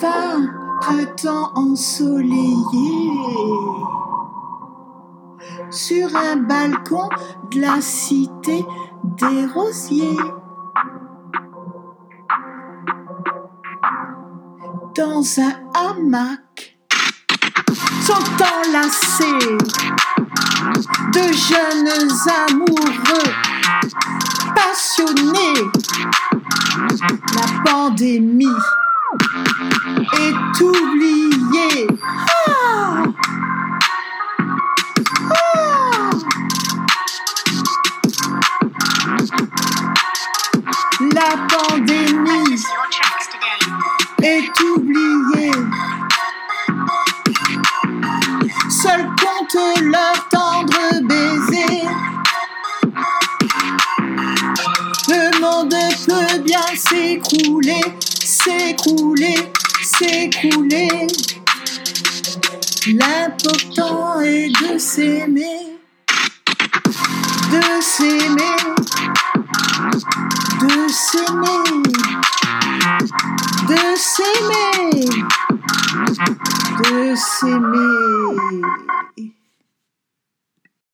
va, printemps ensoleillé, sur un balcon de la cité des rosiers. Dans un hamac, sont enlacés de jeunes amoureux passionnés. La pandémie Ah La pandémie est oubliée. Seul compte leur tendre baiser. Le monde peut bien s'écrouler, s'écrouler, s'écrouler. L'important est de s'aimer, de s'aimer, de s'aimer, de s'aimer, de s'aimer.